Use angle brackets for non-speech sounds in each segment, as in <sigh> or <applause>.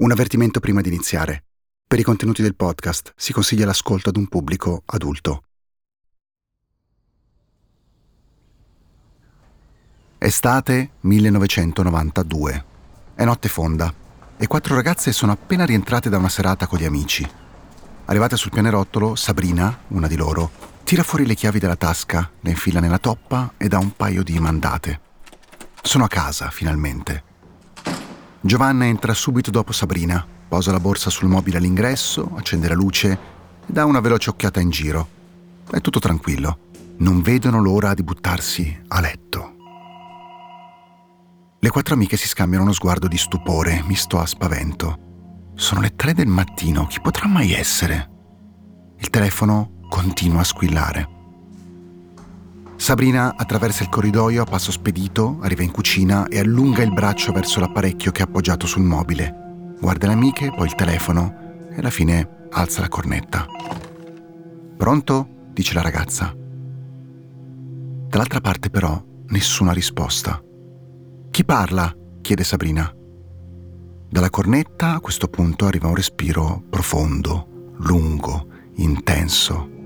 Un avvertimento prima di iniziare. Per i contenuti del podcast si consiglia l'ascolto ad un pubblico adulto. Estate 1992. È notte fonda e quattro ragazze sono appena rientrate da una serata con gli amici. Arrivate sul pianerottolo, Sabrina, una di loro, tira fuori le chiavi dalla tasca, le infila nella toppa e dà un paio di mandate. Sono a casa, finalmente. Giovanna entra subito dopo Sabrina, posa la borsa sul mobile all'ingresso, accende la luce e dà una veloce occhiata in giro. È tutto tranquillo. Non vedono l'ora di buttarsi a letto. Le quattro amiche si scambiano uno sguardo di stupore, misto a spavento. Sono le tre del mattino, chi potrà mai essere? Il telefono continua a squillare. Sabrina attraversa il corridoio a passo spedito, arriva in cucina e allunga il braccio verso l'apparecchio che ha appoggiato sul mobile. Guarda le amiche, poi il telefono e alla fine alza la cornetta. Pronto? dice la ragazza. Dall'altra parte però nessuna risposta. Chi parla? chiede Sabrina. Dalla cornetta a questo punto arriva un respiro profondo, lungo, intenso.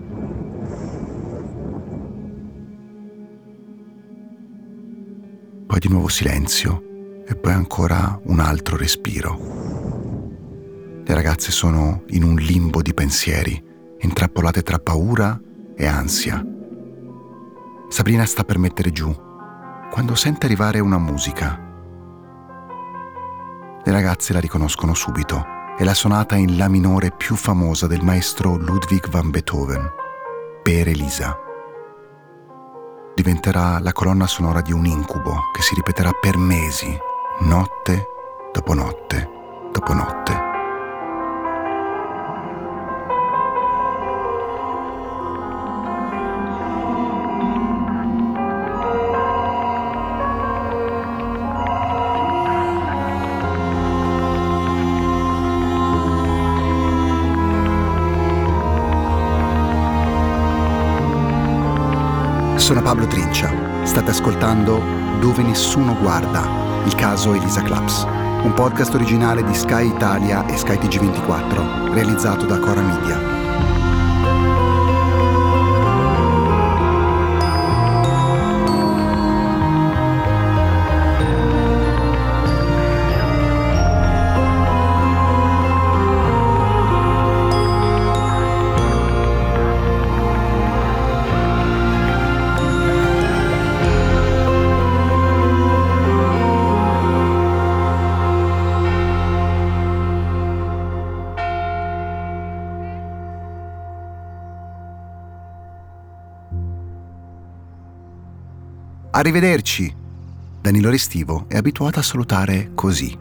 Poi di nuovo silenzio e poi ancora un altro respiro. Le ragazze sono in un limbo di pensieri, intrappolate tra paura e ansia. Sabrina sta per mettere giù, quando sente arrivare una musica. Le ragazze la riconoscono subito. È la sonata in La minore più famosa del maestro Ludwig van Beethoven, Per Elisa diventerà la colonna sonora di un incubo che si ripeterà per mesi, notte dopo notte dopo notte. Sono Pablo Trincia. State ascoltando Dove nessuno guarda, il caso Elisa Claps, un podcast originale di Sky Italia e Sky TG24, realizzato da Cora Media. Arrivederci. Danilo Restivo è abituato a salutare così.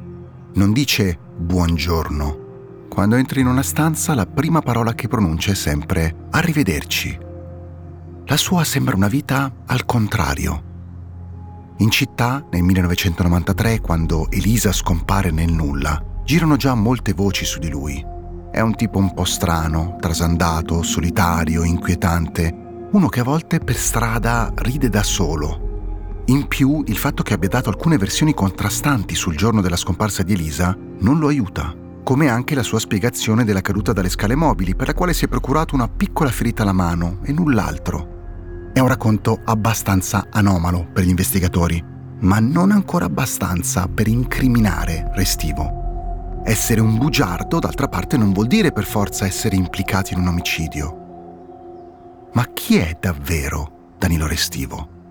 Non dice buongiorno. Quando entra in una stanza la prima parola che pronuncia è sempre arrivederci. La sua sembra una vita al contrario. In città, nel 1993, quando Elisa scompare nel nulla, girano già molte voci su di lui. È un tipo un po' strano, trasandato, solitario, inquietante, uno che a volte per strada ride da solo, in più, il fatto che abbia dato alcune versioni contrastanti sul giorno della scomparsa di Elisa non lo aiuta, come anche la sua spiegazione della caduta dalle scale mobili, per la quale si è procurato una piccola ferita alla mano e null'altro. È un racconto abbastanza anomalo per gli investigatori, ma non ancora abbastanza per incriminare Restivo. Essere un bugiardo, d'altra parte, non vuol dire per forza essere implicati in un omicidio. Ma chi è davvero Danilo Restivo?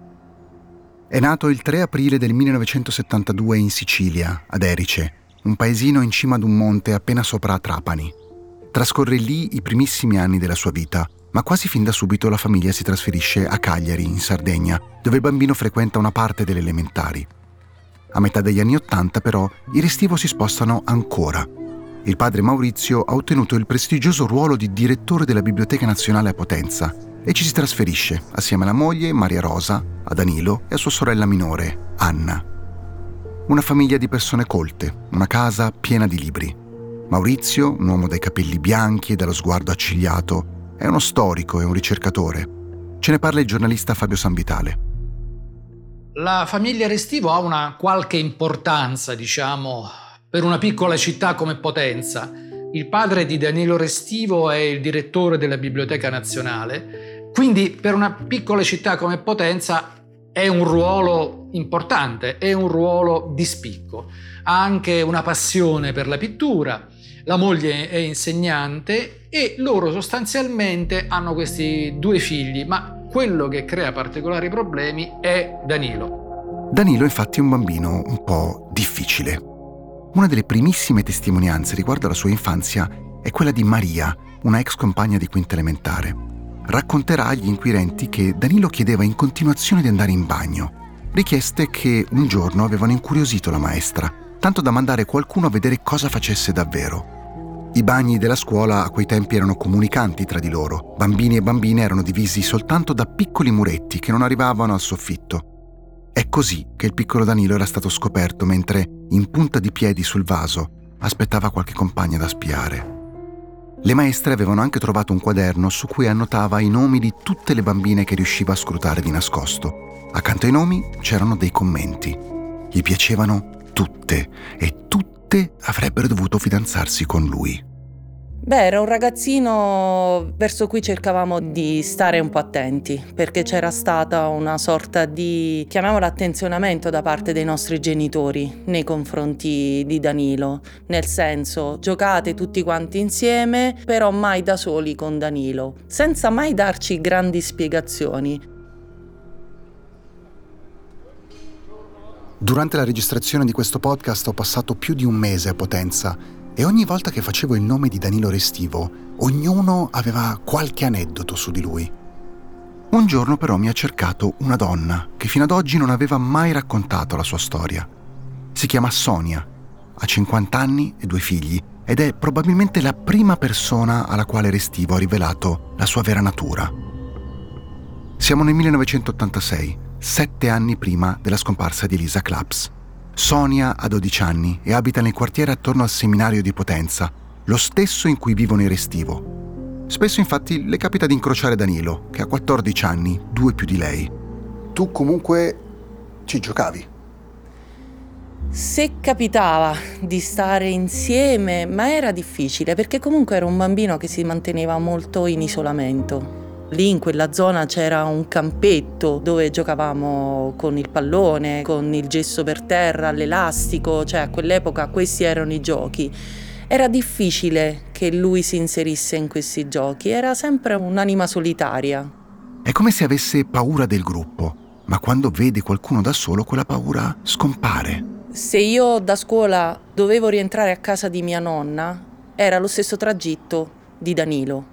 È nato il 3 aprile del 1972 in Sicilia, ad Erice, un paesino in cima ad un monte appena sopra Trapani. Trascorre lì i primissimi anni della sua vita, ma quasi fin da subito la famiglia si trasferisce a Cagliari, in Sardegna, dove il bambino frequenta una parte delle elementari. A metà degli anni Ottanta, però, i Restivo si spostano ancora. Il padre Maurizio ha ottenuto il prestigioso ruolo di direttore della Biblioteca Nazionale a Potenza e ci si trasferisce assieme alla moglie Maria Rosa, a Danilo e a sua sorella minore, Anna. Una famiglia di persone colte, una casa piena di libri. Maurizio, un uomo dai capelli bianchi e dallo sguardo accigliato, è uno storico e un ricercatore. Ce ne parla il giornalista Fabio Sanvitale. La famiglia Restivo ha una qualche importanza, diciamo, per una piccola città come Potenza. Il padre di Danilo Restivo è il direttore della Biblioteca Nazionale, quindi per una piccola città come Potenza è un ruolo importante, è un ruolo di spicco. Ha anche una passione per la pittura, la moglie è insegnante e loro sostanzialmente hanno questi due figli, ma quello che crea particolari problemi è Danilo. Danilo infatti è un bambino un po' difficile. Una delle primissime testimonianze riguardo alla sua infanzia è quella di Maria, una ex compagna di quinta elementare. Racconterà agli inquirenti che Danilo chiedeva in continuazione di andare in bagno, richieste che un giorno avevano incuriosito la maestra, tanto da mandare qualcuno a vedere cosa facesse davvero. I bagni della scuola a quei tempi erano comunicanti tra di loro. Bambini e bambine erano divisi soltanto da piccoli muretti che non arrivavano al soffitto. È così che il piccolo Danilo era stato scoperto mentre, in punta di piedi sul vaso, aspettava qualche compagna da spiare. Le maestre avevano anche trovato un quaderno su cui annotava i nomi di tutte le bambine che riusciva a scrutare di nascosto. Accanto ai nomi c'erano dei commenti. Gli piacevano tutte e tutte avrebbero dovuto fidanzarsi con lui. Beh, era un ragazzino verso cui cercavamo di stare un po' attenti, perché c'era stata una sorta di, chiamiamolo attenzionamento da parte dei nostri genitori nei confronti di Danilo, nel senso giocate tutti quanti insieme, però mai da soli con Danilo, senza mai darci grandi spiegazioni. Durante la registrazione di questo podcast ho passato più di un mese a Potenza e ogni volta che facevo il nome di Danilo Restivo, ognuno aveva qualche aneddoto su di lui. Un giorno però mi ha cercato una donna che fino ad oggi non aveva mai raccontato la sua storia. Si chiama Sonia, ha 50 anni e due figli ed è probabilmente la prima persona alla quale Restivo ha rivelato la sua vera natura. Siamo nel 1986 sette anni prima della scomparsa di Elisa Claps. Sonia ha 12 anni e abita nel quartiere attorno al seminario di Potenza, lo stesso in cui vivono i Restivo. Spesso infatti le capita di incrociare Danilo, che ha 14 anni, due più di lei. Tu comunque ci giocavi? Se capitava di stare insieme, ma era difficile perché comunque era un bambino che si manteneva molto in isolamento. Lì in quella zona c'era un campetto dove giocavamo con il pallone, con il gesso per terra, l'elastico, cioè a quell'epoca questi erano i giochi. Era difficile che lui si inserisse in questi giochi, era sempre un'anima solitaria. È come se avesse paura del gruppo, ma quando vede qualcuno da solo quella paura scompare. Se io da scuola dovevo rientrare a casa di mia nonna, era lo stesso tragitto di Danilo.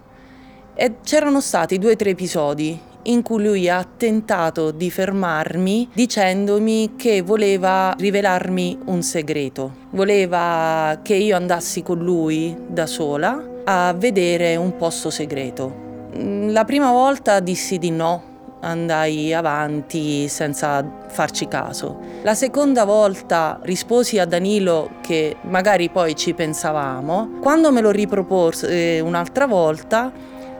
E c'erano stati due o tre episodi in cui lui ha tentato di fermarmi dicendomi che voleva rivelarmi un segreto. Voleva che io andassi con lui da sola a vedere un posto segreto. La prima volta dissi di no, andai avanti senza farci caso. La seconda volta risposi a Danilo che magari poi ci pensavamo. Quando me lo ripropose eh, un'altra volta,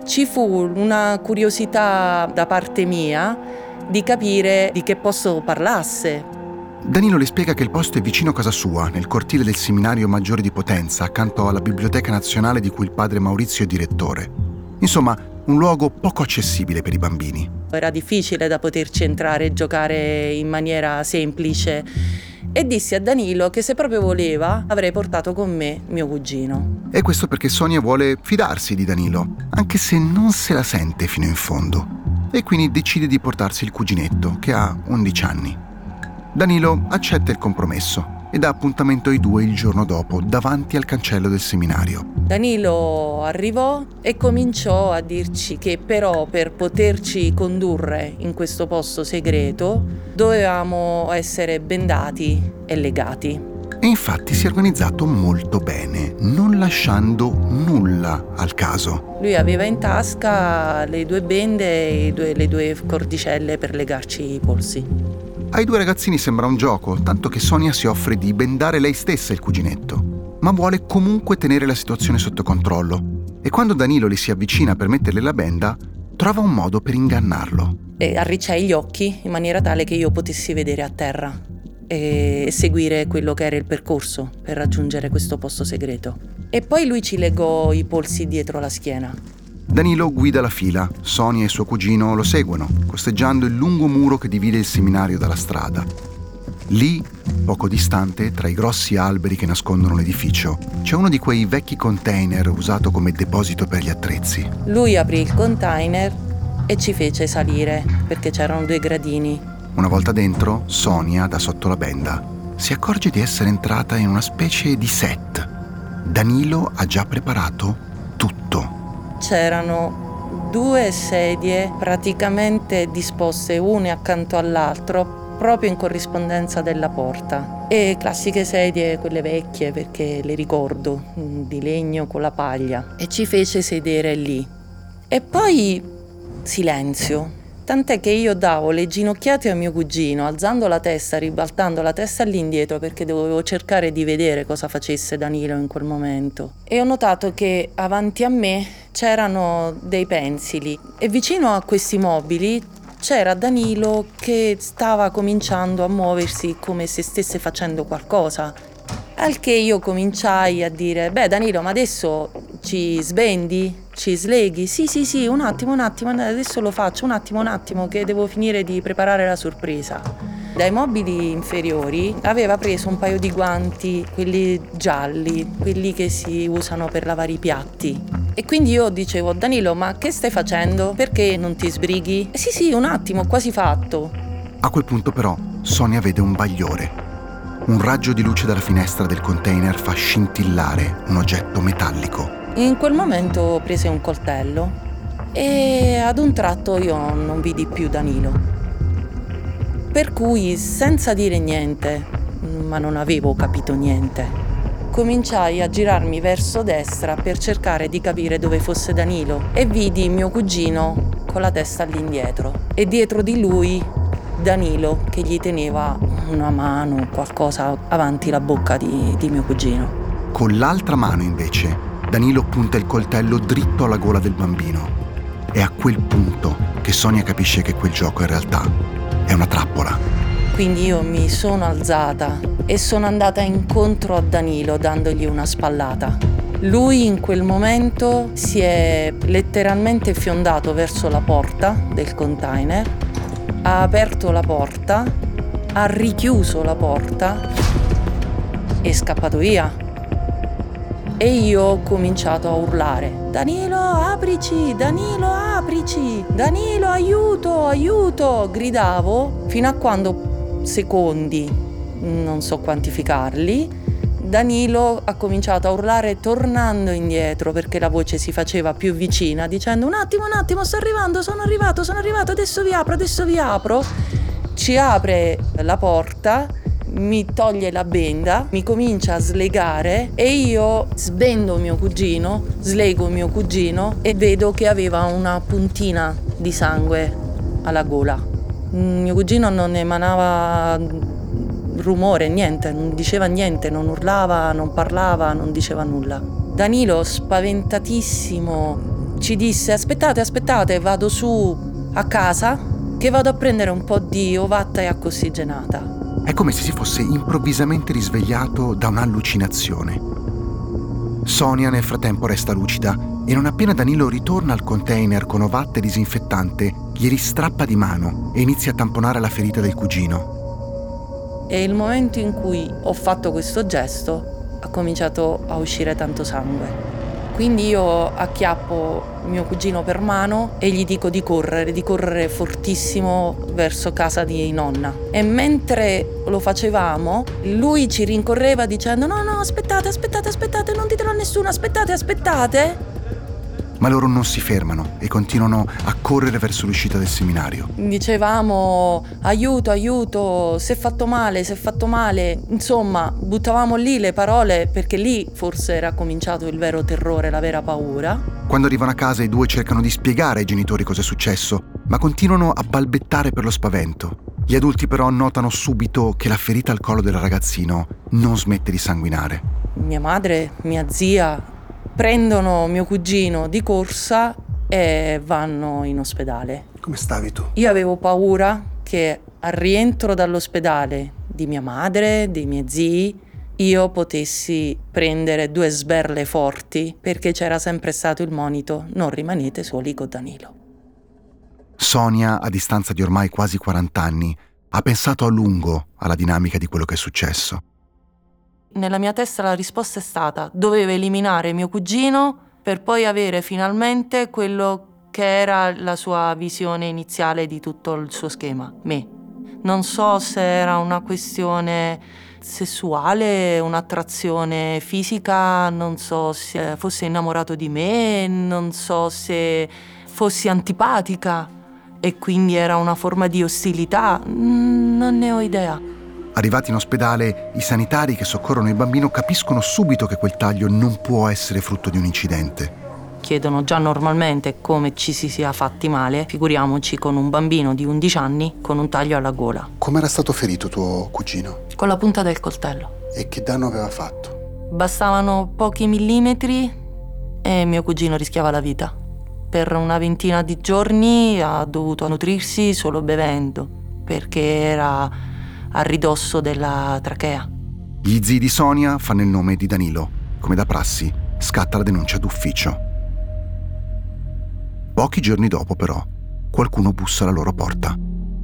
ci fu una curiosità da parte mia di capire di che posto parlasse. Danilo le spiega che il posto è vicino a casa sua, nel cortile del Seminario Maggiore di Potenza, accanto alla Biblioteca Nazionale di cui il padre Maurizio è direttore. Insomma, un luogo poco accessibile per i bambini. Era difficile da poterci entrare e giocare in maniera semplice e dissi a Danilo che se proprio voleva avrei portato con me mio cugino. E questo perché Sonia vuole fidarsi di Danilo, anche se non se la sente fino in fondo. E quindi decide di portarsi il cuginetto, che ha 11 anni. Danilo accetta il compromesso e dà appuntamento ai due il giorno dopo, davanti al cancello del seminario. Danilo arrivò e cominciò a dirci che però per poterci condurre in questo posto segreto dovevamo essere bendati e legati. E infatti si è organizzato molto bene, non lasciando nulla al caso. Lui aveva in tasca le due bende e le due cordicelle per legarci i polsi. Ai due ragazzini sembra un gioco, tanto che Sonia si offre di bendare lei stessa il cuginetto, ma vuole comunque tenere la situazione sotto controllo. E quando Danilo le si avvicina per metterle la benda, trova un modo per ingannarlo. E arricciai gli occhi in maniera tale che io potessi vedere a terra. e seguire quello che era il percorso per raggiungere questo posto segreto. E poi lui ci legò i polsi dietro la schiena. Danilo guida la fila, Sonia e suo cugino lo seguono, costeggiando il lungo muro che divide il seminario dalla strada. Lì, poco distante, tra i grossi alberi che nascondono l'edificio, c'è uno di quei vecchi container usato come deposito per gli attrezzi. Lui aprì il container e ci fece salire perché c'erano due gradini. Una volta dentro, Sonia, da sotto la benda, si accorge di essere entrata in una specie di set. Danilo ha già preparato. C'erano due sedie praticamente disposte une accanto all'altro proprio in corrispondenza della porta. E classiche sedie, quelle vecchie perché le ricordo, di legno con la paglia. E ci fece sedere lì. E poi silenzio. Tant'è che io davo le ginocchiate a mio cugino, alzando la testa, ribaltando la testa all'indietro perché dovevo cercare di vedere cosa facesse Danilo in quel momento. E ho notato che avanti a me c'erano dei pensili e vicino a questi mobili c'era Danilo che stava cominciando a muoversi come se stesse facendo qualcosa. Al che io cominciai a dire, beh Danilo, ma adesso ci svendi? Ci sleghi? Sì, sì, sì, un attimo, un attimo, adesso lo faccio, un attimo, un attimo, che devo finire di preparare la sorpresa. Dai mobili inferiori aveva preso un paio di guanti, quelli gialli, quelli che si usano per lavare i piatti. E quindi io dicevo, Danilo, ma che stai facendo? Perché non ti sbrighi? Sì, sì, un attimo, quasi fatto. A quel punto però Sonia vede un bagliore. Un raggio di luce dalla finestra del container fa scintillare un oggetto metallico. In quel momento prese un coltello e ad un tratto io non vidi più Danilo. Per cui, senza dire niente, ma non avevo capito niente, cominciai a girarmi verso destra per cercare di capire dove fosse Danilo e vidi mio cugino con la testa all'indietro e dietro di lui Danilo che gli teneva una mano, qualcosa avanti la bocca di, di mio cugino. Con l'altra mano invece Danilo punta il coltello dritto alla gola del bambino. È a quel punto che Sonia capisce che quel gioco in realtà è una trappola. Quindi io mi sono alzata e sono andata incontro a Danilo dandogli una spallata. Lui in quel momento si è letteralmente fiondato verso la porta del container, ha aperto la porta, ha richiuso la porta e è scappato via e io ho cominciato a urlare Danilo aprici, Danilo aprici, Danilo aiuto, aiuto, gridavo fino a quando secondi, non so quantificarli, Danilo ha cominciato a urlare tornando indietro perché la voce si faceva più vicina dicendo un attimo, un attimo, sto arrivando, sono arrivato, sono arrivato, adesso vi apro, adesso vi apro. Ci apre la porta mi toglie la benda, mi comincia a slegare e io sbendo mio cugino, slego mio cugino e vedo che aveva una puntina di sangue alla gola. Mio cugino non emanava rumore, niente, non diceva niente, non urlava, non parlava, non diceva nulla. Danilo, spaventatissimo, ci disse aspettate, aspettate, vado su a casa che vado a prendere un po' di ovatta e acqua ossigenata. È come se si fosse improvvisamente risvegliato da un'allucinazione. Sonia nel frattempo resta lucida e non appena Danilo ritorna al container con ovatte disinfettante, gli ristrappa di mano e inizia a tamponare la ferita del cugino. E il momento in cui ho fatto questo gesto ha cominciato a uscire tanto sangue. Quindi io acchiappo mio cugino per mano e gli dico di correre, di correre fortissimo verso casa di nonna. E mentre lo facevamo, lui ci rincorreva dicendo no, no, aspettate, aspettate, aspettate, non ditelo a nessuno, aspettate, aspettate ma loro non si fermano e continuano a correre verso l'uscita del seminario. Dicevamo aiuto, aiuto, si è fatto male, si è fatto male, insomma buttavamo lì le parole perché lì forse era cominciato il vero terrore, la vera paura. Quando arrivano a casa i due cercano di spiegare ai genitori cosa è successo, ma continuano a balbettare per lo spavento. Gli adulti però notano subito che la ferita al collo del ragazzino non smette di sanguinare. Mia madre, mia zia, prendono mio cugino di corsa e vanno in ospedale. Come stavi tu? Io avevo paura che al rientro dall'ospedale di mia madre, dei miei zii, io potessi prendere due sberle forti perché c'era sempre stato il monito non rimanete soli con Danilo. Sonia, a distanza di ormai quasi 40 anni, ha pensato a lungo alla dinamica di quello che è successo. Nella mia testa la risposta è stata dovevo eliminare mio cugino per poi avere finalmente quello che era la sua visione iniziale di tutto il suo schema, me. Non so se era una questione sessuale, un'attrazione fisica, non so se fosse innamorato di me, non so se fossi antipatica e quindi era una forma di ostilità, non ne ho idea. Arrivati in ospedale, i sanitari che soccorrono il bambino capiscono subito che quel taglio non può essere frutto di un incidente chiedono già normalmente come ci si sia fatti male, figuriamoci con un bambino di 11 anni con un taglio alla gola. Come era stato ferito tuo cugino? Con la punta del coltello. E che danno aveva fatto? Bastavano pochi millimetri e mio cugino rischiava la vita. Per una ventina di giorni ha dovuto nutrirsi solo bevendo, perché era a ridosso della trachea. Gli zii di Sonia fanno il nome di Danilo. Come da prassi, scatta la denuncia d'ufficio. Pochi giorni dopo, però, qualcuno bussa alla loro porta.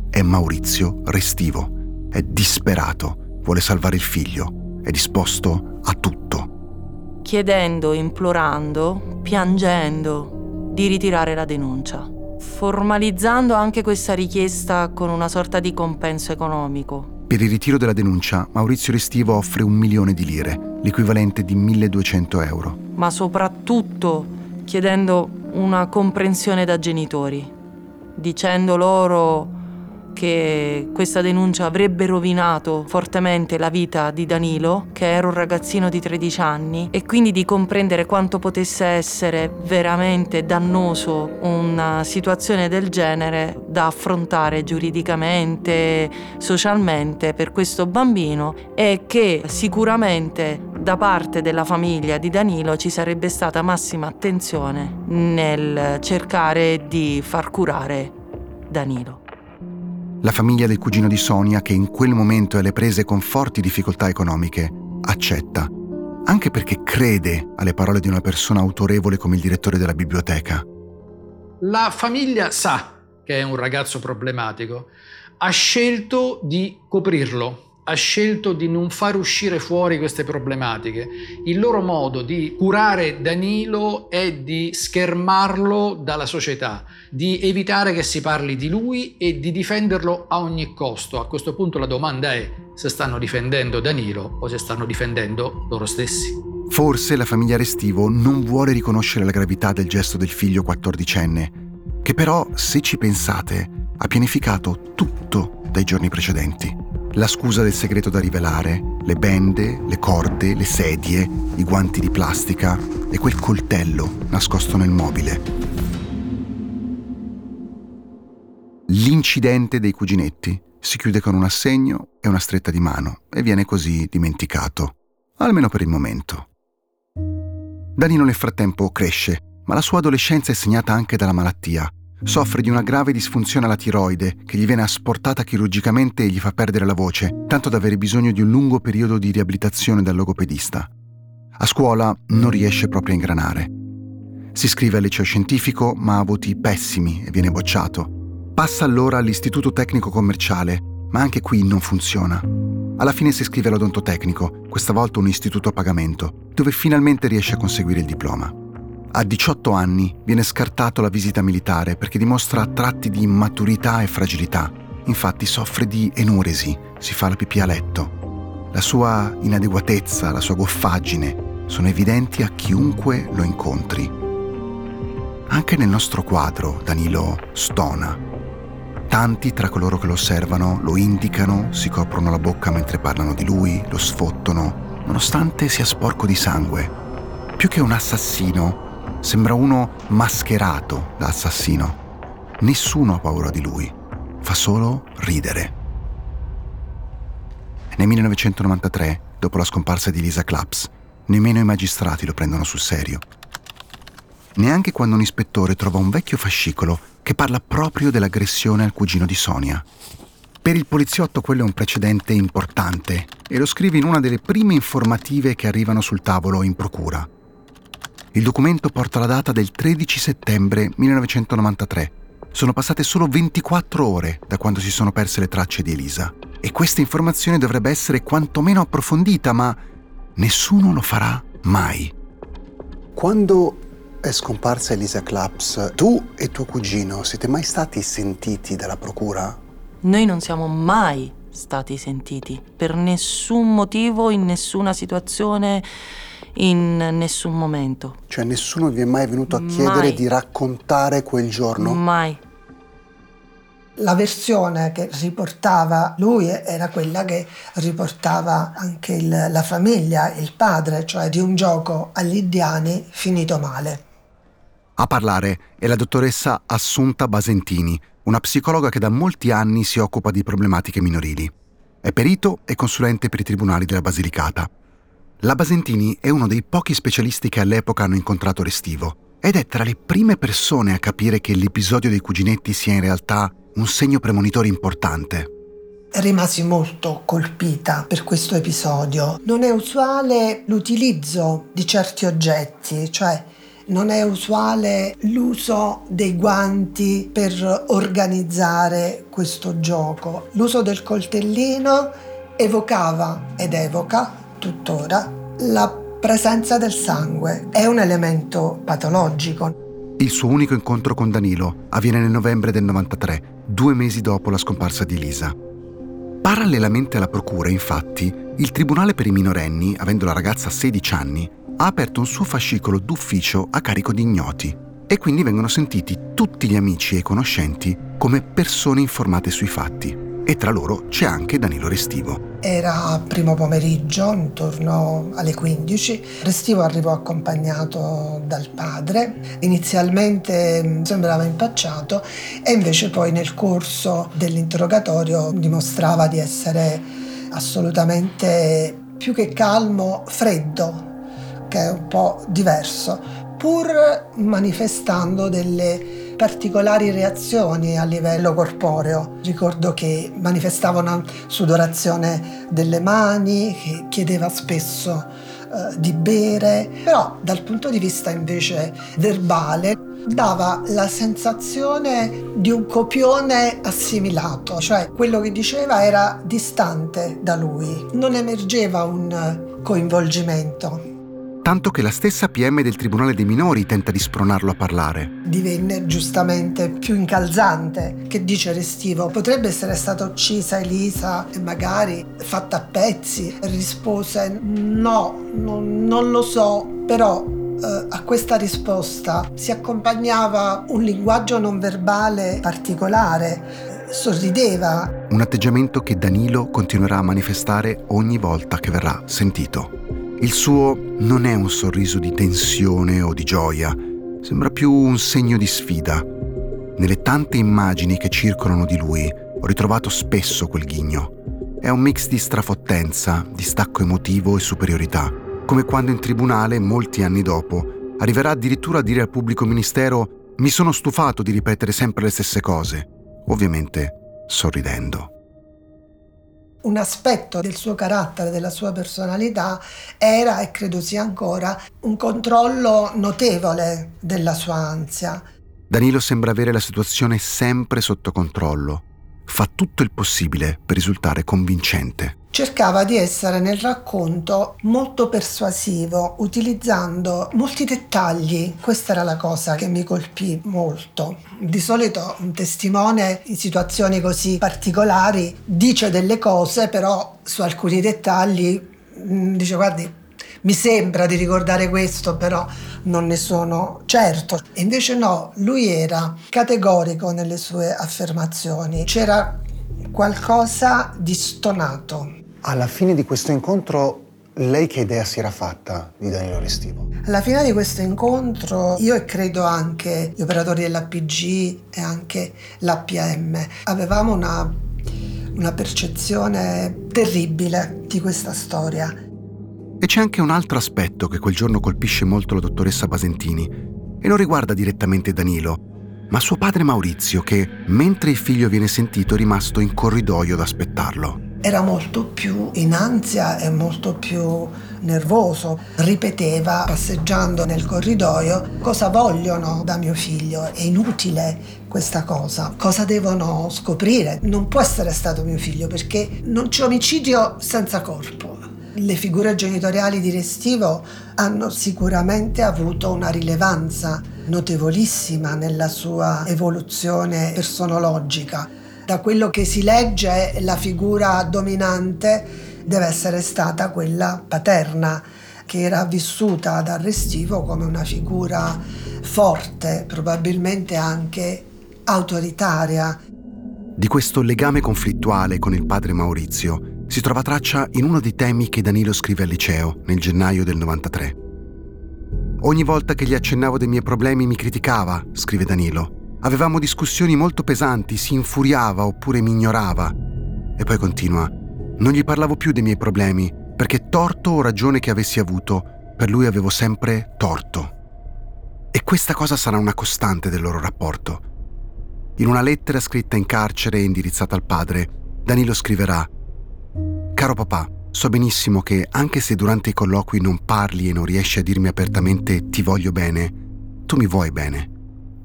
È Maurizio Restivo. È disperato, vuole salvare il figlio, è disposto a tutto. Chiedendo, implorando, piangendo di ritirare la denuncia, formalizzando anche questa richiesta con una sorta di compenso economico. Per il ritiro della denuncia, Maurizio Restivo offre un milione di lire, l'equivalente di 1200 euro. Ma soprattutto chiedendo una comprensione da genitori, dicendo loro che questa denuncia avrebbe rovinato fortemente la vita di Danilo, che era un ragazzino di 13 anni, e quindi di comprendere quanto potesse essere veramente dannoso una situazione del genere da affrontare giuridicamente, socialmente per questo bambino e che sicuramente da parte della famiglia di Danilo ci sarebbe stata massima attenzione nel cercare di far curare Danilo. La famiglia del cugino di Sonia, che in quel momento è alle prese con forti difficoltà economiche, accetta, anche perché crede alle parole di una persona autorevole come il direttore della biblioteca. La famiglia sa che è un ragazzo problematico, ha scelto di coprirlo, ha scelto di non far uscire fuori queste problematiche. Il loro modo di curare Danilo è di schermarlo dalla società, di evitare che si parli di lui e di difenderlo a ogni costo. A questo punto la domanda è se stanno difendendo Danilo o se stanno difendendo loro stessi. Forse la famiglia Restivo non vuole riconoscere la gravità del gesto del figlio quattordicenne, che però, se ci pensate, ha pianificato tutto dai giorni precedenti la scusa del segreto da rivelare, le bende, le corde, le sedie, i guanti di plastica e quel coltello nascosto nel mobile. L'incidente dei cuginetti si chiude con un assegno e una stretta di mano e viene così dimenticato, almeno per il momento. Danilo nel frattempo cresce, ma la sua adolescenza è segnata anche dalla malattia Soffre di una grave disfunzione alla tiroide che gli viene asportata chirurgicamente e gli fa perdere la voce, tanto da avere bisogno di un lungo periodo di riabilitazione dal logopedista. A scuola non riesce proprio a ingranare. Si iscrive al liceo scientifico ma ha voti pessimi e viene bocciato. Passa allora all'istituto tecnico commerciale, ma anche qui non funziona. Alla fine si iscrive all'odontotecnico, questa volta un istituto a pagamento, dove finalmente riesce a conseguire il diploma. A 18 anni viene scartato la visita militare perché dimostra tratti di immaturità e fragilità. Infatti soffre di enuresi, si fa la pipì a letto. La sua inadeguatezza, la sua goffaggine sono evidenti a chiunque lo incontri. Anche nel nostro quadro Danilo stona. Tanti tra coloro che lo osservano lo indicano, si coprono la bocca mentre parlano di lui, lo sfottono, nonostante sia sporco di sangue. Più che un assassino, Sembra uno mascherato da assassino. Nessuno ha paura di lui, fa solo ridere. Nel 1993, dopo la scomparsa di Lisa Claps, nemmeno i magistrati lo prendono sul serio. Neanche quando un ispettore trova un vecchio fascicolo che parla proprio dell'aggressione al cugino di Sonia. Per il poliziotto quello è un precedente importante e lo scrive in una delle prime informative che arrivano sul tavolo in procura. Il documento porta la data del 13 settembre 1993. Sono passate solo 24 ore da quando si sono perse le tracce di Elisa. E questa informazione dovrebbe essere quantomeno approfondita, ma nessuno lo farà mai. Quando è scomparsa Elisa Claps, tu e tuo cugino siete mai stati sentiti dalla procura? Noi non siamo mai stati sentiti per nessun motivo, in nessuna situazione, in nessun momento. Cioè nessuno vi è mai venuto a chiedere Mai. di raccontare quel giorno? Mai. La versione che riportava lui era quella che riportava anche il- la famiglia, il padre, cioè di un gioco agli indiani finito male. A parlare è la dottoressa Assunta Basentini, una psicologa che da molti anni si occupa di problematiche minorili. È perito e consulente per i tribunali della Basilicata. La Basentini è uno dei pochi specialisti che all'epoca hanno incontrato Restivo ed è tra le prime persone a capire che l'episodio dei cuginetti sia in realtà un segno premonitore importante. Rimasi molto colpita per questo episodio. Non è usuale l'utilizzo di certi oggetti, cioè non è usuale l'uso dei guanti per organizzare questo gioco. L'uso del coltellino evocava ed evoca tuttora la presenza del sangue. È un elemento patologico. Il suo unico incontro con Danilo avviene nel novembre del 93, due mesi dopo la scomparsa di Elisa. Parallelamente alla procura, infatti, il Tribunale per i minorenni, avendo la ragazza 16 anni, ha aperto un suo fascicolo d'ufficio a carico di ignoti e quindi vengono sentiti tutti gli amici e conoscenti come persone informate sui fatti. E tra loro c'è anche Danilo Restivo. Era primo pomeriggio, intorno alle 15. Restivo arrivò accompagnato dal padre. Inizialmente mh, sembrava impacciato e invece poi nel corso dell'interrogatorio dimostrava di essere assolutamente più che calmo, freddo, che è un po' diverso, pur manifestando delle particolari reazioni a livello corporeo. Ricordo che manifestava una sudorazione delle mani, che chiedeva spesso eh, di bere, però dal punto di vista invece verbale dava la sensazione di un copione assimilato, cioè quello che diceva era distante da lui, non emergeva un coinvolgimento. Tanto che la stessa PM del Tribunale dei minori tenta di spronarlo a parlare. divenne giustamente più incalzante. Che dice Restivo? Potrebbe essere stata uccisa Elisa e magari fatta a pezzi. Rispose no, non, non lo so, però eh, a questa risposta si accompagnava un linguaggio non verbale particolare. Sorrideva, Un atteggiamento che Danilo continuerà a manifestare ogni volta che verrà sentito. Il suo non è un sorriso di tensione o di gioia, sembra più un segno di sfida. Nelle tante immagini che circolano di lui ho ritrovato spesso quel ghigno. È un mix di strafottenza, di stacco emotivo e superiorità, come quando in tribunale, molti anni dopo, arriverà addirittura a dire al pubblico ministero mi sono stufato di ripetere sempre le stesse cose, ovviamente sorridendo. Un aspetto del suo carattere, della sua personalità era e credo sia ancora un controllo notevole della sua ansia. Danilo sembra avere la situazione sempre sotto controllo. Fa tutto il possibile per risultare convincente. Cercava di essere nel racconto molto persuasivo, utilizzando molti dettagli. Questa era la cosa che mi colpì molto. Di solito un testimone in situazioni così particolari dice delle cose, però su alcuni dettagli mm, dice guardi, mi sembra di ricordare questo, però non ne sono certo. E invece no, lui era categorico nelle sue affermazioni. C'era qualcosa di stonato. Alla fine di questo incontro, lei che idea si era fatta di Danilo Restivo? Alla fine di questo incontro io e credo anche gli operatori dell'APG e anche l'APM avevamo una, una percezione terribile di questa storia. E c'è anche un altro aspetto che quel giorno colpisce molto la dottoressa Basentini e non riguarda direttamente Danilo, ma suo padre Maurizio che, mentre il figlio viene sentito, è rimasto in corridoio ad aspettarlo. Era molto più in ansia e molto più nervoso. Ripeteva, passeggiando nel corridoio, cosa vogliono da mio figlio? È inutile questa cosa. Cosa devono scoprire? Non può essere stato mio figlio perché non c'è omicidio senza corpo. Le figure genitoriali di Restivo hanno sicuramente avuto una rilevanza notevolissima nella sua evoluzione personologica. Da quello che si legge, la figura dominante deve essere stata quella paterna, che era vissuta dal Restivo come una figura forte, probabilmente anche autoritaria. Di questo legame conflittuale con il padre Maurizio si trova traccia in uno dei temi che Danilo scrive al liceo nel gennaio del 93. Ogni volta che gli accennavo dei miei problemi mi criticava, scrive Danilo. Avevamo discussioni molto pesanti, si infuriava oppure mi ignorava. E poi continua. Non gli parlavo più dei miei problemi, perché torto o ragione che avessi avuto, per lui avevo sempre torto. E questa cosa sarà una costante del loro rapporto. In una lettera scritta in carcere e indirizzata al padre, Danilo scriverà Caro papà, so benissimo che anche se durante i colloqui non parli e non riesci a dirmi apertamente ti voglio bene, tu mi vuoi bene.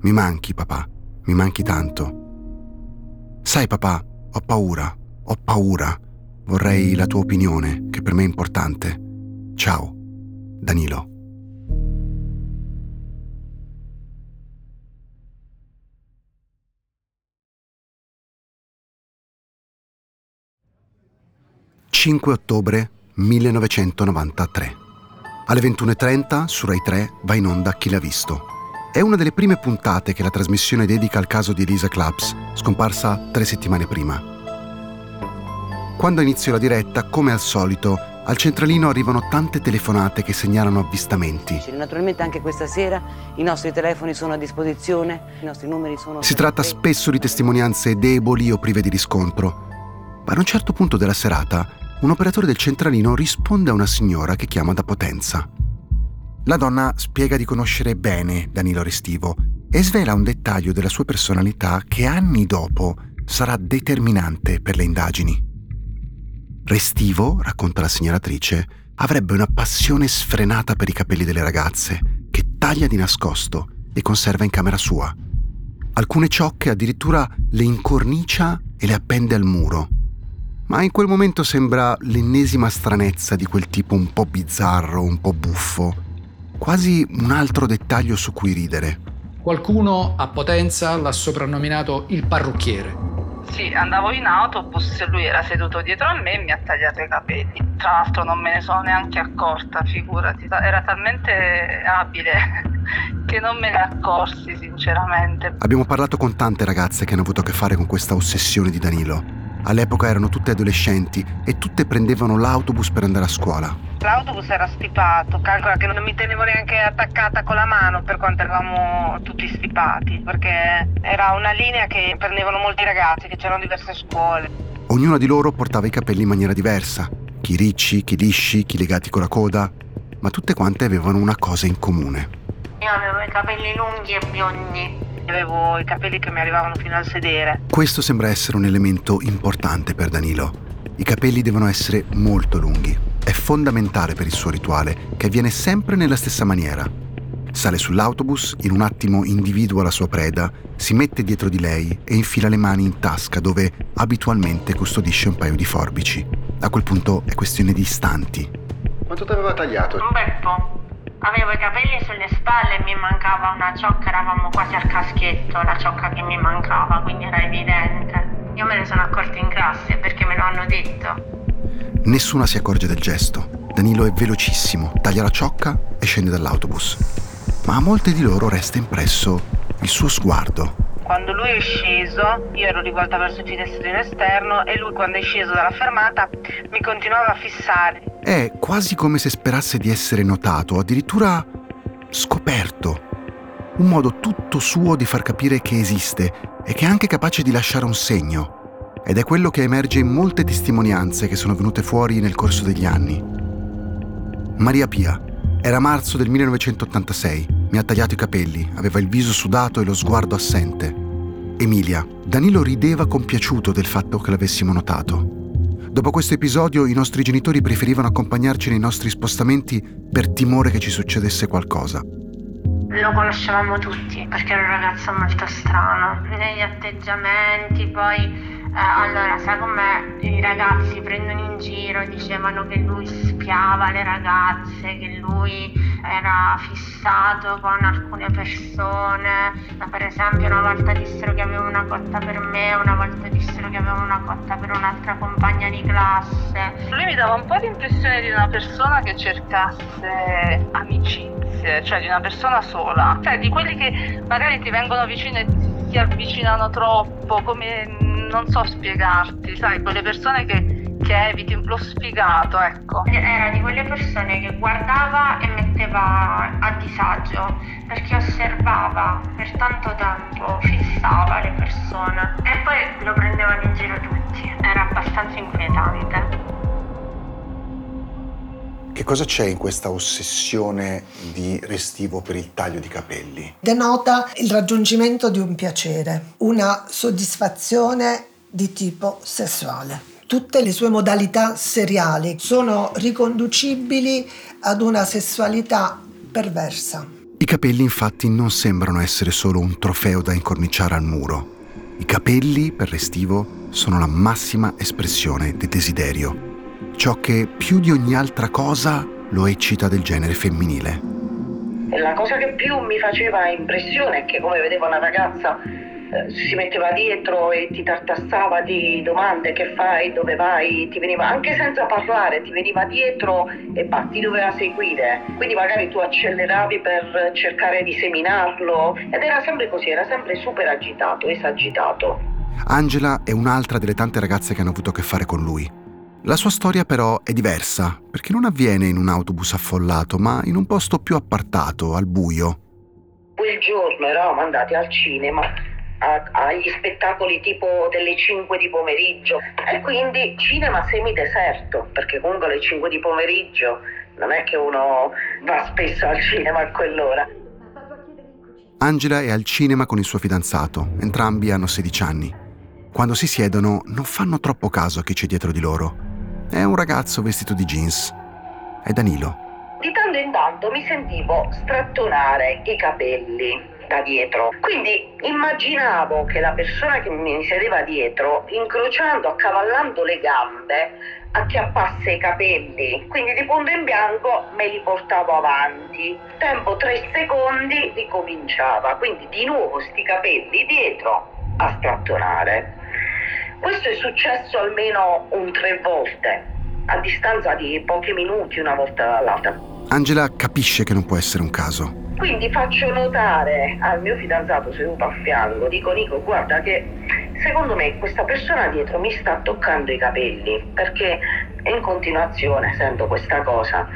Mi manchi, papà, mi manchi tanto. Sai, papà, ho paura, ho paura. Vorrei la tua opinione, che per me è importante. Ciao, Danilo. «5 ottobre 1993. Alle 21.30 su Rai 3 va in onda Chi l'ha visto. È una delle prime puntate che la trasmissione dedica al caso di Elisa Claps, scomparsa tre settimane prima. Quando inizio la diretta, come al solito, al centralino arrivano tante telefonate che segnalano avvistamenti. Naturalmente anche questa sera i nostri telefoni sono a disposizione, i nostri numeri sono... Si tratta spesso di testimonianze deboli o prive di riscontro. Ma ad un certo punto della serata, un operatore del centralino risponde a una signora che chiama da Potenza. La donna spiega di conoscere bene Danilo Restivo e svela un dettaglio della sua personalità che anni dopo sarà determinante per le indagini. Restivo, racconta la segnalatrice, avrebbe una passione sfrenata per i capelli delle ragazze, che taglia di nascosto e conserva in camera sua. Alcune ciocche addirittura le incornicia e le appende al muro. Ma in quel momento sembra l'ennesima stranezza di quel tipo un po' bizzarro, un po' buffo, quasi un altro dettaglio su cui ridere. Qualcuno a Potenza l'ha soprannominato il parrucchiere. Sì, andavo in autobus, lui era seduto dietro a me e mi ha tagliato i capelli. Tra l'altro non me ne sono neanche accorta, figurati, era talmente abile <laughs> che non me ne accorsi sinceramente. Abbiamo parlato con tante ragazze che hanno avuto a che fare con questa ossessione di Danilo. All'epoca erano tutte adolescenti e tutte prendevano l'autobus per andare a scuola. L'autobus era stipato, calcola che non mi tenevo neanche attaccata con la mano per quanto eravamo tutti stipati, perché era una linea che prendevano molti ragazzi, che c'erano diverse scuole. Ognuna di loro portava i capelli in maniera diversa, chi ricci, chi lisci, chi legati con la coda, ma tutte quante avevano una cosa in comune. Io avevo i capelli lunghi e biondi, avevo i capelli che mi arrivavano fino al sedere. Questo sembra essere un elemento importante per Danilo. I capelli devono essere molto lunghi. È fondamentale per il suo rituale, che avviene sempre nella stessa maniera. Sale sull'autobus, in un attimo individua la sua preda, si mette dietro di lei e infila le mani in tasca dove abitualmente custodisce un paio di forbici. A quel punto è questione di istanti. Quanto ti aveva tagliato? Un bel po'. Avevo i capelli sulle spalle e mi mancava una ciocca, eravamo quasi al caschetto, la ciocca che mi mancava, quindi era evidente. Io me ne sono accorta in classe perché me lo hanno detto. Nessuna si accorge del gesto. Danilo è velocissimo, taglia la ciocca e scende dall'autobus. Ma a molte di loro resta impresso il suo sguardo. Quando lui è sceso, io ero rivolta verso il finestrino esterno e lui quando è sceso dalla fermata mi continuava a fissare. È quasi come se sperasse di essere notato, addirittura scoperto. Un modo tutto suo di far capire che esiste e che è anche capace di lasciare un segno ed è quello che emerge in molte testimonianze che sono venute fuori nel corso degli anni. Maria Pia era marzo del 1986. Mi ha tagliato i capelli, aveva il viso sudato e lo sguardo assente. Emilia, Danilo rideva compiaciuto del fatto che l'avessimo notato. Dopo questo episodio i nostri genitori preferivano accompagnarci nei nostri spostamenti per timore che ci succedesse qualcosa. Lo conoscevamo tutti perché era un ragazzo molto strano, negli atteggiamenti, poi eh, allora, sai com'è? I ragazzi prendono in giro, dicevano che lui spiava le ragazze, che lui era fissato con alcune persone. Per esempio, una volta dissero che aveva una cotta per me, una volta dissero che aveva una cotta per un'altra compagna di classe. Lui mi dava un po' l'impressione di una persona che cercasse amicizie, cioè di una persona sola, cioè di quelli che magari ti vengono vicino e ti avvicinano troppo, come non so spiegarti, sai, quelle persone che, che eviti, lo sfigato, ecco. Era di quelle persone che guardava e metteva a disagio, perché osservava per tanto tempo, fissava le persone e poi lo prendevano in giro tutti. Era abbastanza inquietante. Che cosa c'è in questa ossessione di Restivo per il taglio di capelli? Denota il raggiungimento di un piacere, una soddisfazione di tipo sessuale. Tutte le sue modalità seriali sono riconducibili ad una sessualità perversa. I capelli infatti non sembrano essere solo un trofeo da incorniciare al muro. I capelli, per Restivo, sono la massima espressione del desiderio ciò che più di ogni altra cosa lo eccita del genere femminile. La cosa che più mi faceva impressione è che come vedevo una ragazza eh, si metteva dietro e ti tartassava di domande che fai, dove vai, ti veniva anche senza parlare, ti veniva dietro e bah, ti doveva seguire. Quindi magari tu acceleravi per cercare di seminarlo ed era sempre così, era sempre super agitato, esagitato. Angela è un'altra delle tante ragazze che hanno avuto a che fare con lui. La sua storia però è diversa, perché non avviene in un autobus affollato, ma in un posto più appartato, al buio. Quel giorno eravamo andati al cinema agli spettacoli tipo delle 5 di pomeriggio e quindi cinema semideserto, perché comunque alle 5 di pomeriggio non è che uno va spesso al cinema a quell'ora. Angela è al cinema con il suo fidanzato, entrambi hanno 16 anni. Quando si siedono non fanno troppo caso a chi c'è dietro di loro. È un ragazzo vestito di jeans. È Danilo. Di tanto in tanto mi sentivo strattonare i capelli da dietro. Quindi immaginavo che la persona che mi sedeva dietro, incrociando, accavallando le gambe, acchiappasse i capelli. Quindi di punto in bianco me li portavo avanti. Tempo tre secondi ricominciava. Quindi di nuovo sti capelli dietro a strattonare. Questo è successo almeno un tre volte, a distanza di pochi minuti una volta dall'altra. Angela capisce che non può essere un caso. Quindi faccio notare al mio fidanzato seduto a fianco, dico Nico, guarda che secondo me questa persona dietro mi sta toccando i capelli, perché in continuazione sento questa cosa.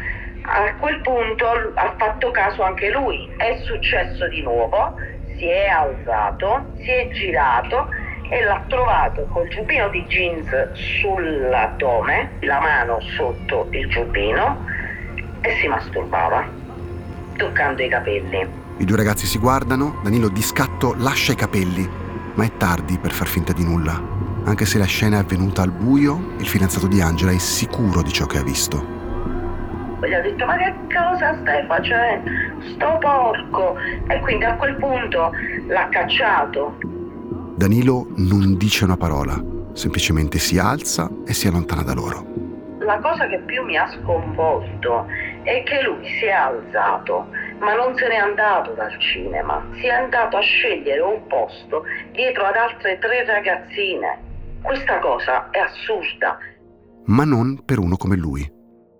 A quel punto ha fatto caso anche lui, è successo di nuovo, si è alzato, si è girato e l'ha trovato col giubbino di jeans sull'addome, la mano sotto il giubbino e si masturbava, toccando i capelli. I due ragazzi si guardano, Danilo di scatto lascia i capelli, ma è tardi per far finta di nulla. Anche se la scena è avvenuta al buio, il fidanzato di Angela è sicuro di ciò che ha visto. Gli ha detto ma che cosa stai facendo? Sto porco! E quindi a quel punto l'ha cacciato Danilo non dice una parola, semplicemente si alza e si allontana da loro. La cosa che più mi ha sconvolto è che lui si è alzato, ma non se n'è andato dal cinema, si è andato a scegliere un posto dietro ad altre tre ragazzine. Questa cosa è assurda. Ma non per uno come lui.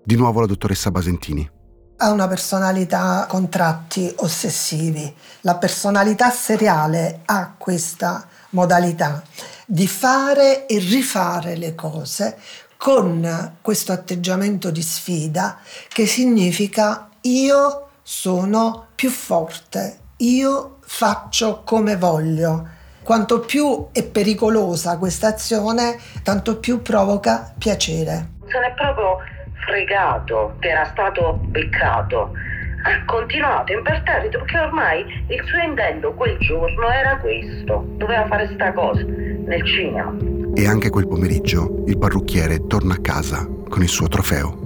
Di nuovo la dottoressa Basentini. Ha una personalità con tratti ossessivi. La personalità seriale ha questa modalità di fare e rifare le cose con questo atteggiamento di sfida che significa io sono più forte, io faccio come voglio. Quanto più è pericolosa questa azione, tanto più provoca piacere. Se ne è proprio fregato che era stato beccato continuato imperterrito perché ormai il suo intento quel giorno era questo. Doveva fare sta cosa nel cinema. E anche quel pomeriggio il parrucchiere torna a casa con il suo trofeo.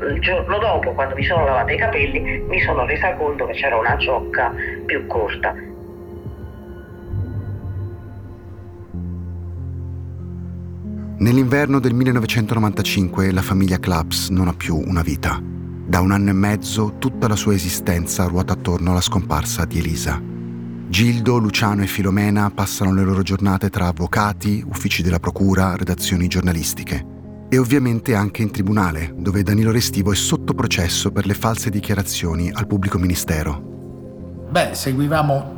Il giorno dopo, quando mi sono lavata i capelli, mi sono resa conto che c'era una ciocca più corta. Nell'inverno del 1995 la famiglia Claps non ha più una vita. Da un anno e mezzo tutta la sua esistenza ruota attorno alla scomparsa di Elisa. Gildo, Luciano e Filomena passano le loro giornate tra avvocati, uffici della procura, redazioni giornalistiche e ovviamente anche in tribunale, dove Danilo Restivo è sotto processo per le false dichiarazioni al pubblico ministero. Beh, seguivamo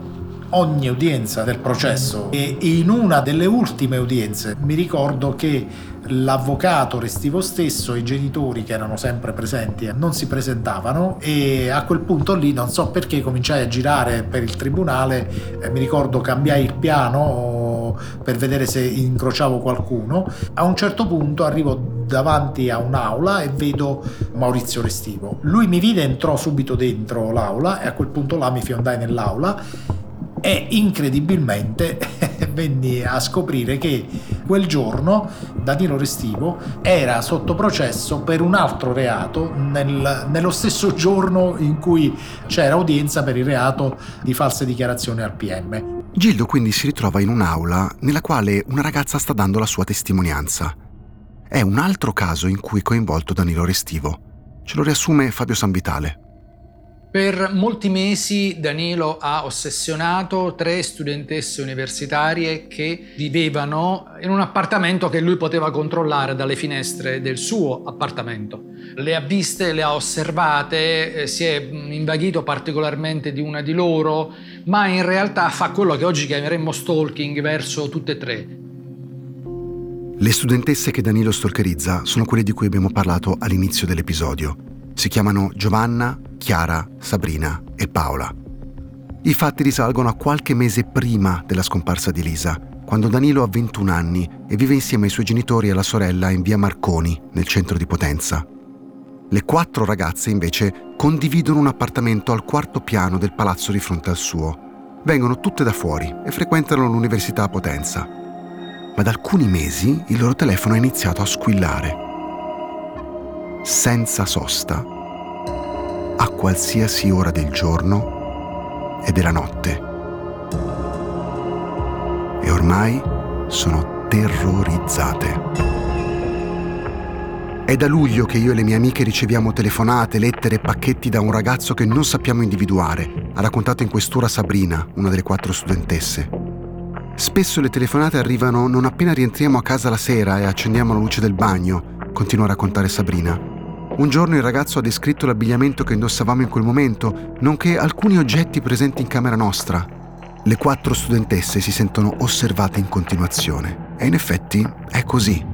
ogni udienza del processo e in una delle ultime udienze mi ricordo che l'avvocato Restivo stesso e i genitori che erano sempre presenti non si presentavano e a quel punto lì non so perché cominciai a girare per il tribunale, eh, mi ricordo cambiai il piano per vedere se incrociavo qualcuno, a un certo punto arrivo davanti a un'aula e vedo Maurizio Restivo. Lui mi vide, entrò subito dentro l'aula e a quel punto là mi fiondai nell'aula e incredibilmente <laughs> venni a scoprire che quel giorno Danilo Restivo era sotto processo per un altro reato nel, nello stesso giorno in cui c'era udienza per il reato di false dichiarazioni al PM. Gildo quindi si ritrova in un'aula nella quale una ragazza sta dando la sua testimonianza. È un altro caso in cui è coinvolto Danilo Restivo. Ce lo riassume Fabio Sanvitale. Per molti mesi Danilo ha ossessionato tre studentesse universitarie che vivevano in un appartamento che lui poteva controllare dalle finestre del suo appartamento. Le ha viste, le ha osservate, eh, si è invaghito particolarmente di una di loro, ma in realtà fa quello che oggi chiameremmo stalking verso tutte e tre. Le studentesse che Danilo stalkerizza sono quelle di cui abbiamo parlato all'inizio dell'episodio. Si chiamano Giovanna, Chiara, Sabrina e Paola. I fatti risalgono a qualche mese prima della scomparsa di Lisa, quando Danilo ha 21 anni e vive insieme ai suoi genitori e alla sorella in via Marconi, nel centro di Potenza. Le quattro ragazze invece condividono un appartamento al quarto piano del palazzo di fronte al suo. Vengono tutte da fuori e frequentano l'università a Potenza. Ma da alcuni mesi il loro telefono ha iniziato a squillare. Senza sosta a qualsiasi ora del giorno e della notte. E ormai sono terrorizzate. È da luglio che io e le mie amiche riceviamo telefonate, lettere e pacchetti da un ragazzo che non sappiamo individuare, ha raccontato in questura Sabrina, una delle quattro studentesse. Spesso le telefonate arrivano non appena rientriamo a casa la sera e accendiamo la luce del bagno, continua a raccontare Sabrina. Un giorno il ragazzo ha descritto l'abbigliamento che indossavamo in quel momento, nonché alcuni oggetti presenti in camera nostra. Le quattro studentesse si sentono osservate in continuazione e in effetti è così.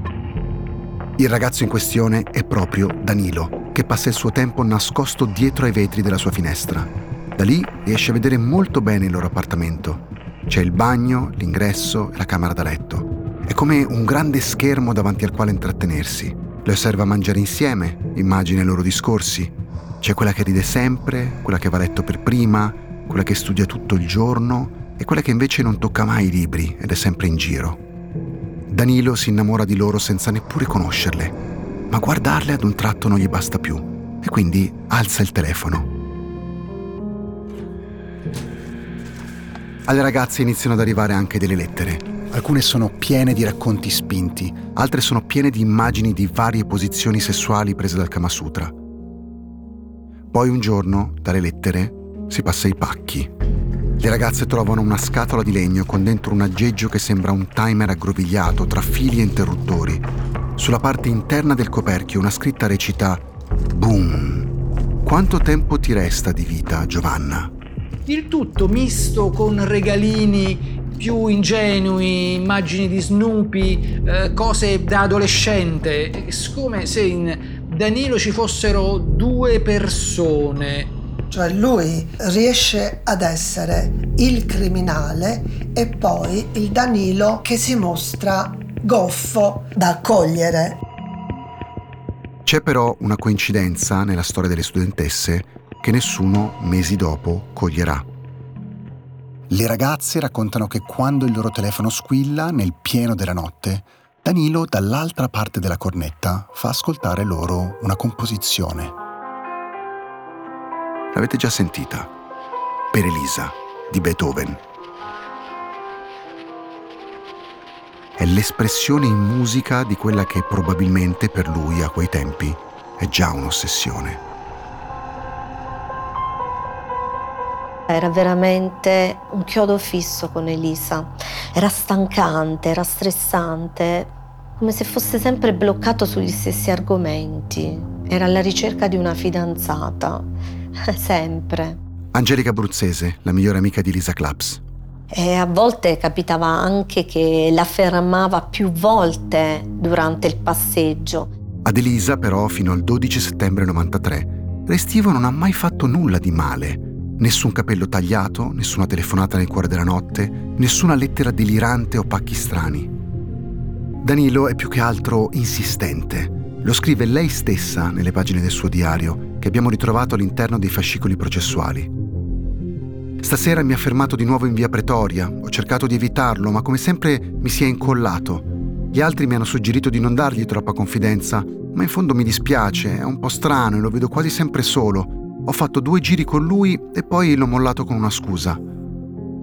Il ragazzo in questione è proprio Danilo, che passa il suo tempo nascosto dietro ai vetri della sua finestra. Da lì riesce a vedere molto bene il loro appartamento. C'è il bagno, l'ingresso e la camera da letto. È come un grande schermo davanti al quale intrattenersi. Le osserva mangiare insieme, immagina i loro discorsi. C'è quella che ride sempre, quella che va letto per prima, quella che studia tutto il giorno e quella che invece non tocca mai i libri ed è sempre in giro. Danilo si innamora di loro senza neppure conoscerle, ma guardarle ad un tratto non gli basta più e quindi alza il telefono. Alle ragazze iniziano ad arrivare anche delle lettere Alcune sono piene di racconti spinti, altre sono piene di immagini di varie posizioni sessuali prese dal Kama Sutra. Poi un giorno, dalle lettere, si passa ai pacchi. Le ragazze trovano una scatola di legno con dentro un aggeggio che sembra un timer aggrovigliato tra fili e interruttori. Sulla parte interna del coperchio una scritta recita Boom. Quanto tempo ti resta di vita, Giovanna? Il tutto misto con regalini più ingenui, immagini di Snoopy, eh, cose da adolescente, come se in Danilo ci fossero due persone. Cioè lui riesce ad essere il criminale e poi il Danilo che si mostra goffo da accogliere. C'è però una coincidenza nella storia delle studentesse che nessuno mesi dopo coglierà. Le ragazze raccontano che quando il loro telefono squilla nel pieno della notte, Danilo dall'altra parte della cornetta fa ascoltare loro una composizione. L'avete già sentita? Per Elisa di Beethoven. È l'espressione in musica di quella che probabilmente per lui a quei tempi è già un'ossessione. Era veramente un chiodo fisso con Elisa. Era stancante, era stressante, come se fosse sempre bloccato sugli stessi argomenti. Era alla ricerca di una fidanzata, <laughs> sempre. Angelica Bruzzese, la migliore amica di Lisa Claps. E a volte capitava anche che la fermava più volte durante il passeggio. Ad Elisa, però, fino al 12 settembre 93, Restivo non ha mai fatto nulla di male Nessun capello tagliato, nessuna telefonata nel cuore della notte, nessuna lettera delirante o pacchi strani. Danilo è più che altro insistente. Lo scrive lei stessa nelle pagine del suo diario, che abbiamo ritrovato all'interno dei fascicoli processuali. Stasera mi ha fermato di nuovo in via Pretoria, ho cercato di evitarlo, ma come sempre mi si è incollato. Gli altri mi hanno suggerito di non dargli troppa confidenza, ma in fondo mi dispiace, è un po' strano e lo vedo quasi sempre solo, ho fatto due giri con lui e poi l'ho mollato con una scusa.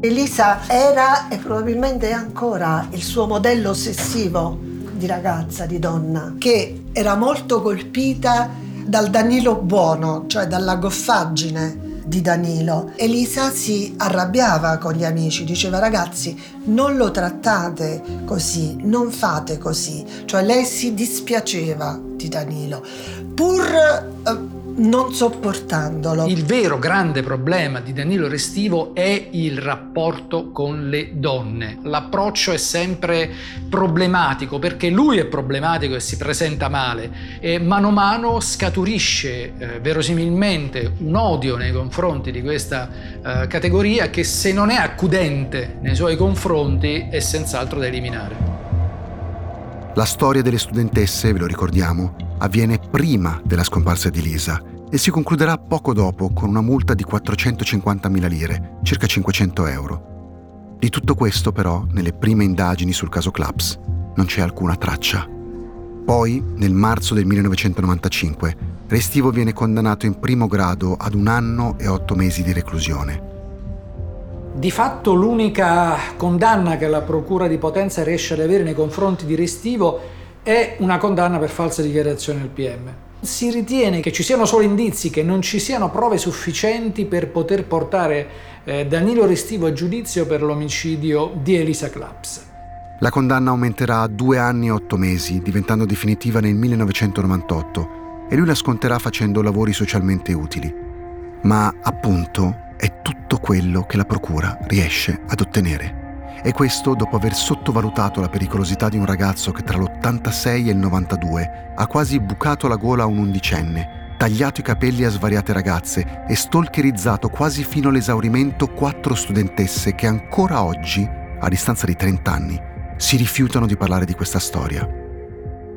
Elisa era e probabilmente è ancora il suo modello ossessivo di ragazza, di donna, che era molto colpita dal Danilo buono, cioè dalla goffaggine di Danilo. Elisa si arrabbiava con gli amici, diceva ragazzi non lo trattate così, non fate così, cioè lei si dispiaceva di Danilo. Pur eh, non sopportandolo. Il vero grande problema di Danilo Restivo è il rapporto con le donne. L'approccio è sempre problematico perché lui è problematico e si presenta male e mano a mano scaturisce eh, verosimilmente un odio nei confronti di questa eh, categoria che se non è accudente nei suoi confronti è senz'altro da eliminare. La storia delle studentesse, ve lo ricordiamo, avviene prima della scomparsa di Lisa e si concluderà poco dopo con una multa di 450.000 lire, circa 500 euro. Di tutto questo però, nelle prime indagini sul caso Claps, non c'è alcuna traccia. Poi, nel marzo del 1995, Restivo viene condannato in primo grado ad un anno e otto mesi di reclusione. Di fatto l'unica condanna che la Procura di Potenza riesce ad avere nei confronti di Restivo è una condanna per falsa dichiarazione al PM. Si ritiene che ci siano solo indizi, che non ci siano prove sufficienti per poter portare eh, Danilo Restivo a giudizio per l'omicidio di Elisa Claps. La condanna aumenterà a due anni e otto mesi, diventando definitiva nel 1998, e lui la sconterà facendo lavori socialmente utili. Ma appunto è tutto quello che la Procura riesce ad ottenere. E questo dopo aver sottovalutato la pericolosità di un ragazzo che tra l'86 e il 92 ha quasi bucato la gola a un undicenne, tagliato i capelli a svariate ragazze e stalkerizzato quasi fino all'esaurimento quattro studentesse che ancora oggi, a distanza di 30 anni, si rifiutano di parlare di questa storia.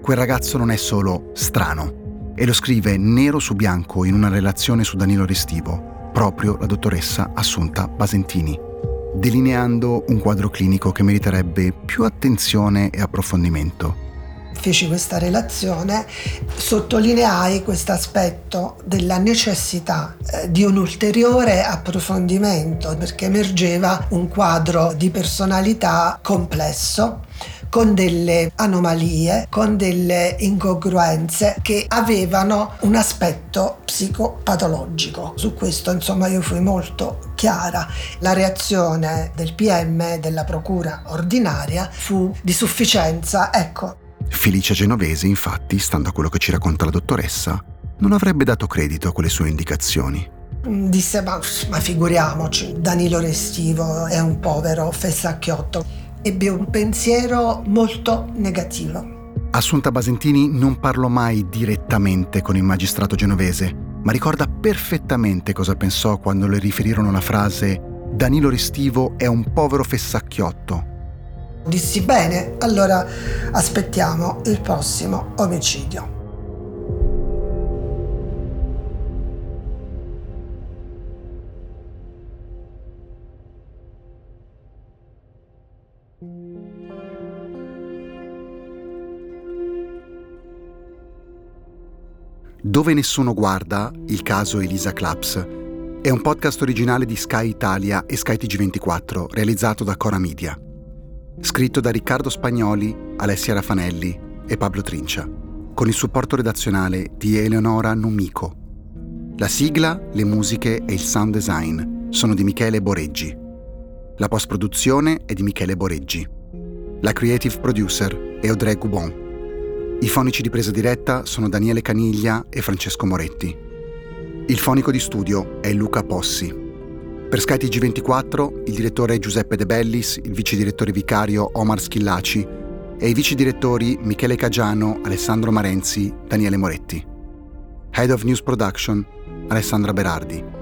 Quel ragazzo non è solo strano, e lo scrive nero su bianco in una relazione su Danilo Restivo, proprio la dottoressa Assunta Basentini, delineando un quadro clinico che meriterebbe più attenzione e approfondimento. Feci questa relazione, sottolineai questo aspetto della necessità eh, di un ulteriore approfondimento perché emergeva un quadro di personalità complesso con delle anomalie, con delle incongruenze che avevano un aspetto psicopatologico. Su questo insomma io fui molto chiara. La reazione del PM, della procura ordinaria, fu di sufficienza, ecco. Felicia Genovese, infatti, stando a quello che ci racconta la dottoressa, non avrebbe dato credito a quelle sue indicazioni. Disse, ma, ma figuriamoci, Danilo Restivo è un povero fessacchiotto ebbe un pensiero molto negativo. Assunta Basentini non parlò mai direttamente con il magistrato genovese, ma ricorda perfettamente cosa pensò quando le riferirono la frase Danilo Restivo è un povero fessacchiotto. Dissi bene, allora aspettiamo il prossimo omicidio. Dove nessuno guarda, il caso Elisa Claps, è un podcast originale di Sky Italia e Sky TG24 realizzato da Cora Media. Scritto da Riccardo Spagnoli, Alessia Raffanelli e Pablo Trincia, con il supporto redazionale di Eleonora Numico. La sigla, le musiche e il sound design sono di Michele Boreggi. La post-produzione è di Michele Boreggi. La creative producer è Audrey Goubon. I fonici di presa diretta sono Daniele Caniglia e Francesco Moretti. Il fonico di studio è Luca Possi. Per Sky TG24 il direttore è Giuseppe De Bellis, il vice direttore vicario Omar Schillaci e i vice direttori Michele Cagiano, Alessandro Marenzi, Daniele Moretti. Head of News Production Alessandra Berardi.